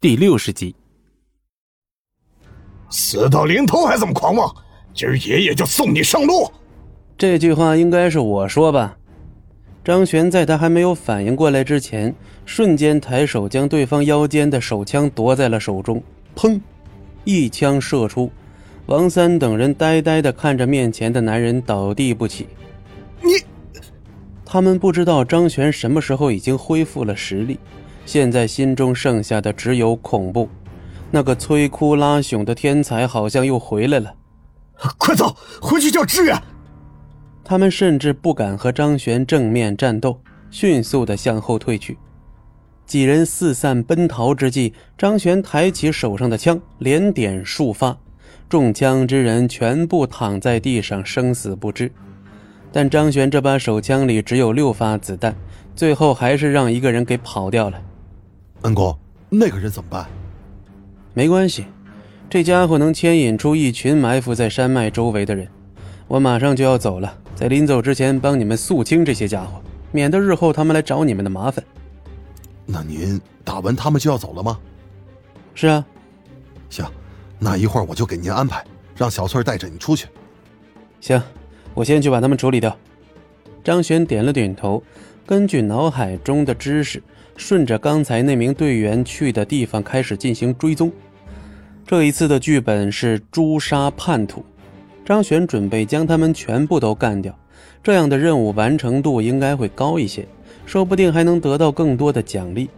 第六十集。死到临头还这么狂妄，今儿爷爷就送你上路。这句话应该是我说吧？张璇在他还没有反应过来之前，瞬间抬手将对方腰间的手枪夺在了手中，砰，一枪射出。王三等人呆呆的看着面前的男人倒地不起。你，他们不知道张璇什么时候已经恢复了实力，现在心中剩下的只有恐怖。那个摧枯拉朽的天才好像又回来了，快走，回去叫支援。他们甚至不敢和张璇正面战斗，迅速的向后退去。几人四散奔逃之际，张璇抬起手上的枪，连点数发，中枪之人全部躺在地上，生死不知。但张璇这把手枪里只有六发子弹，最后还是让一个人给跑掉了。恩公，那个人怎么办？没关系，这家伙能牵引出一群埋伏在山脉周围的人。我马上就要走了，在临走之前帮你们肃清这些家伙，免得日后他们来找你们的麻烦。那您打完他们就要走了吗？是啊。行，那一会儿我就给您安排，让小翠带着你出去。行，我先去把他们处理掉。张璇点了点头，根据脑海中的知识。顺着刚才那名队员去的地方开始进行追踪。这一次的剧本是诛杀叛徒，张璇准备将他们全部都干掉，这样的任务完成度应该会高一些，说不定还能得到更多的奖励。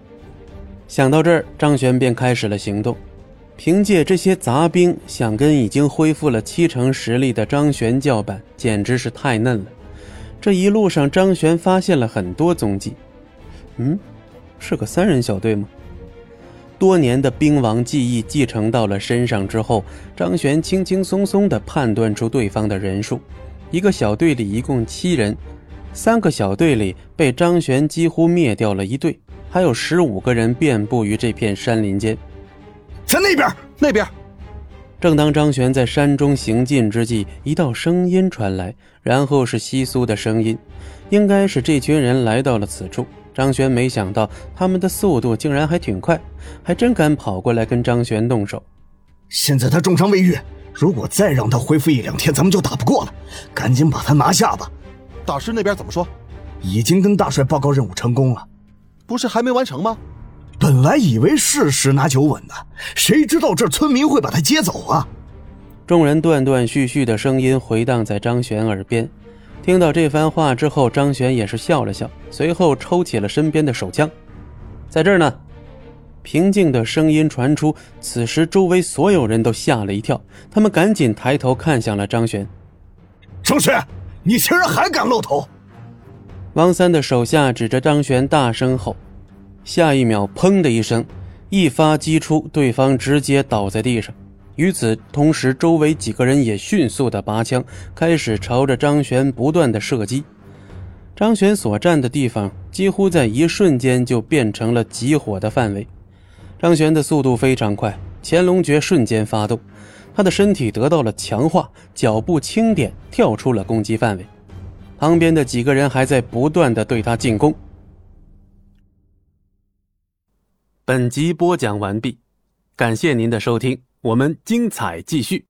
想到这儿，张璇便开始了行动。凭借这些杂兵，想跟已经恢复了七成实力的张璇叫板，简直是太嫩了。这一路上，张璇发现了很多踪迹。嗯。是个三人小队吗？多年的兵王记忆继承到了身上之后，张璇轻轻松松地判断出对方的人数。一个小队里一共七人，三个小队里被张璇几乎灭掉了一队，还有十五个人遍布于这片山林间。在那边，那边。正当张璇在山中行进之际，一道声音传来，然后是窸窣的声音，应该是这群人来到了此处。张璇没想到他们的速度竟然还挺快，还真敢跑过来跟张璇动手。现在他重伤未愈，如果再让他恢复一两天，咱们就打不过了。赶紧把他拿下吧。大师那边怎么说？已经跟大帅报告任务成功了。不是还没完成吗？本来以为是十拿九稳的，谁知道这村民会把他接走啊？众人断断续续的声音回荡在张璇耳边。听到这番话之后，张璇也是笑了笑，随后抽起了身边的手枪。在这儿呢，平静的声音传出。此时，周围所有人都吓了一跳，他们赶紧抬头看向了张璇。张璇，你竟然还敢露头！王三的手下指着张璇大声吼。下一秒，砰的一声，一发击出，对方直接倒在地上。与此同时，周围几个人也迅速的拔枪，开始朝着张璇不断的射击。张璇所站的地方几乎在一瞬间就变成了集火的范围。张璇的速度非常快，乾隆诀瞬间发动，他的身体得到了强化，脚步轻点，跳出了攻击范围。旁边的几个人还在不断的对他进攻。本集播讲完毕，感谢您的收听。我们精彩继续。